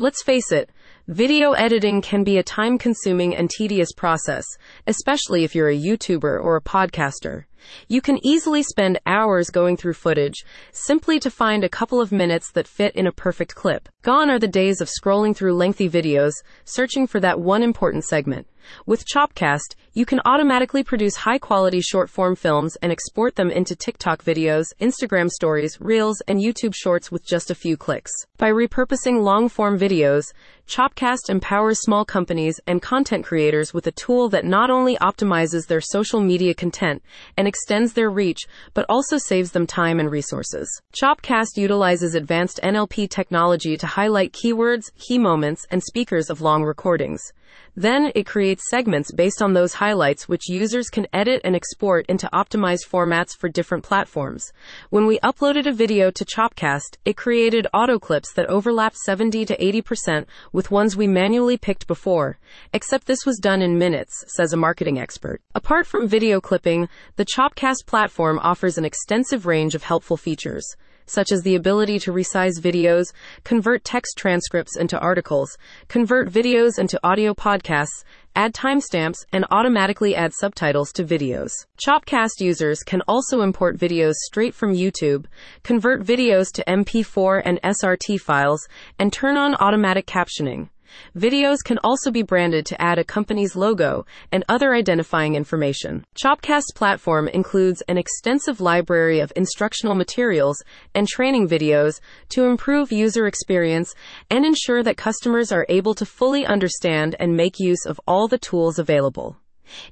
Let's face it, video editing can be a time consuming and tedious process, especially if you're a YouTuber or a podcaster. You can easily spend hours going through footage simply to find a couple of minutes that fit in a perfect clip. Gone are the days of scrolling through lengthy videos, searching for that one important segment. With Chopcast, you can automatically produce high quality short form films and export them into TikTok videos, Instagram stories, Reels, and YouTube shorts with just a few clicks. By repurposing long form videos, Chopcast empowers small companies and content creators with a tool that not only optimizes their social media content and extends their reach, but also saves them time and resources. Chopcast utilizes advanced NLP technology to highlight keywords, key moments, and speakers of long recordings. Then it creates segments based on those highlights which users can edit and export into optimized formats for different platforms. When we uploaded a video to Chopcast, it created auto clips that overlapped 70 to 80% with ones we manually picked before. Except this was done in minutes, says a marketing expert. Apart from video clipping, the Chopcast platform offers an extensive range of helpful features such as the ability to resize videos, convert text transcripts into articles, convert videos into audio podcasts, add timestamps, and automatically add subtitles to videos. Chopcast users can also import videos straight from YouTube, convert videos to MP4 and SRT files, and turn on automatic captioning. Videos can also be branded to add a company's logo and other identifying information. Chopcast's platform includes an extensive library of instructional materials and training videos to improve user experience and ensure that customers are able to fully understand and make use of all the tools available.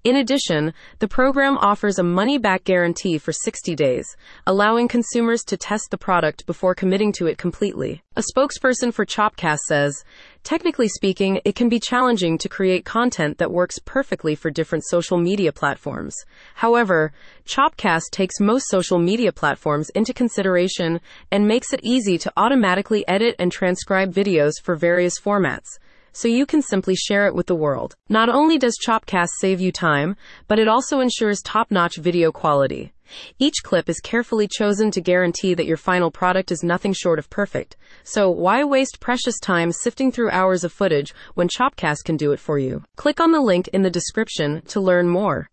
In addition, the program offers a money back guarantee for 60 days, allowing consumers to test the product before committing to it completely. A spokesperson for Chopcast says, Technically speaking, it can be challenging to create content that works perfectly for different social media platforms. However, Chopcast takes most social media platforms into consideration and makes it easy to automatically edit and transcribe videos for various formats so you can simply share it with the world. Not only does Chopcast save you time, but it also ensures top notch video quality. Each clip is carefully chosen to guarantee that your final product is nothing short of perfect. So why waste precious time sifting through hours of footage when Chopcast can do it for you? Click on the link in the description to learn more.